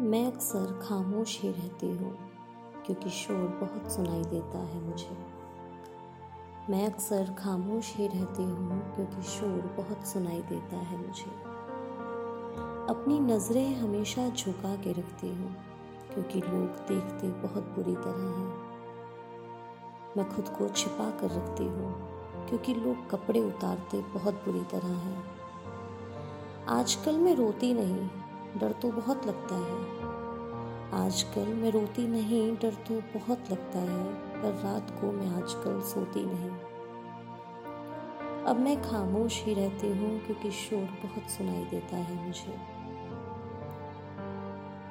मैं अक्सर खामोश ही रहती हूँ, क्योंकि शोर बहुत सुनाई देता है मुझे। मैं अक्सर खामोश ही रहती हूँ, क्योंकि शोर बहुत सुनाई देता है मुझे। अपनी नज़रें हमेशा झुका के रखती हूँ, क्योंकि लोग देखते बहुत बुरी तरह हैं। मैं खुद को छिपा कर रखती हूँ, क्योंकि लोग कपड़े उतारते बहुत बुरी तरह हैं। आजकल मैं रोती नहीं, डर तो बहुत लगता है। आजकल मैं रोती नहीं, डर तो बहुत लगता है, पर रात को मैं आजकल सोती नहीं। अब मैं खामोश ही रहती हूँ क्योंकि शोर बहुत सुनाई देता है मुझे।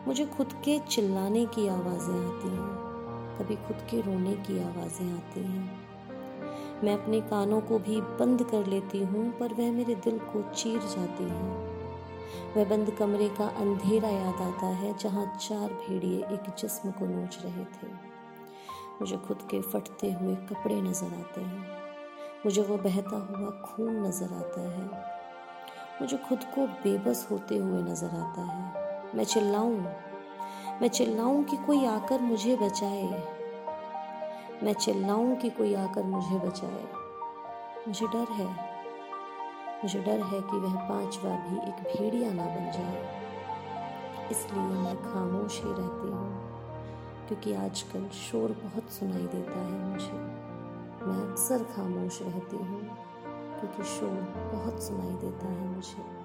मुझे खुद के चिल्लाने की आवाज़ें आती हैं, कभी खुद के रोने की आवाज़ें आती हैं। मैं अपने कानों को भी बंद कर लेती हूँ, पर वह मेरे दिल को चीर जाती हैं। वह बंद कमरे का अंधेरा याद आता है, जहाँ चार भेड़िए एक जिस्म को नोच रहे थे। मुझे खुद के फटते हुए कपड़े नज़र आते हैं। मुझे वो बहता हुआ खून नज़र आता है। मुझे खुद को बेबस होते हुए नज़र आता है। मैं चिल्लाऊं? मैं चिल्लाऊं कि कोई आकर मुझे बचाए? मैं चिल्लाऊं कि कोई आकर मुझे बचाए? मुझे डर है। मुझे डर है कि वह पांचवा भी एक भेड़िया ना बन जाए। इसलिए मैं खामोश ही रहती हूँ, क्योंकि आजकल शोर बहुत सुनाई देता है मुझे। मैं अक्सर खामोश रहती हूँ, क्योंकि शोर बहुत सुनाई देता है मुझे।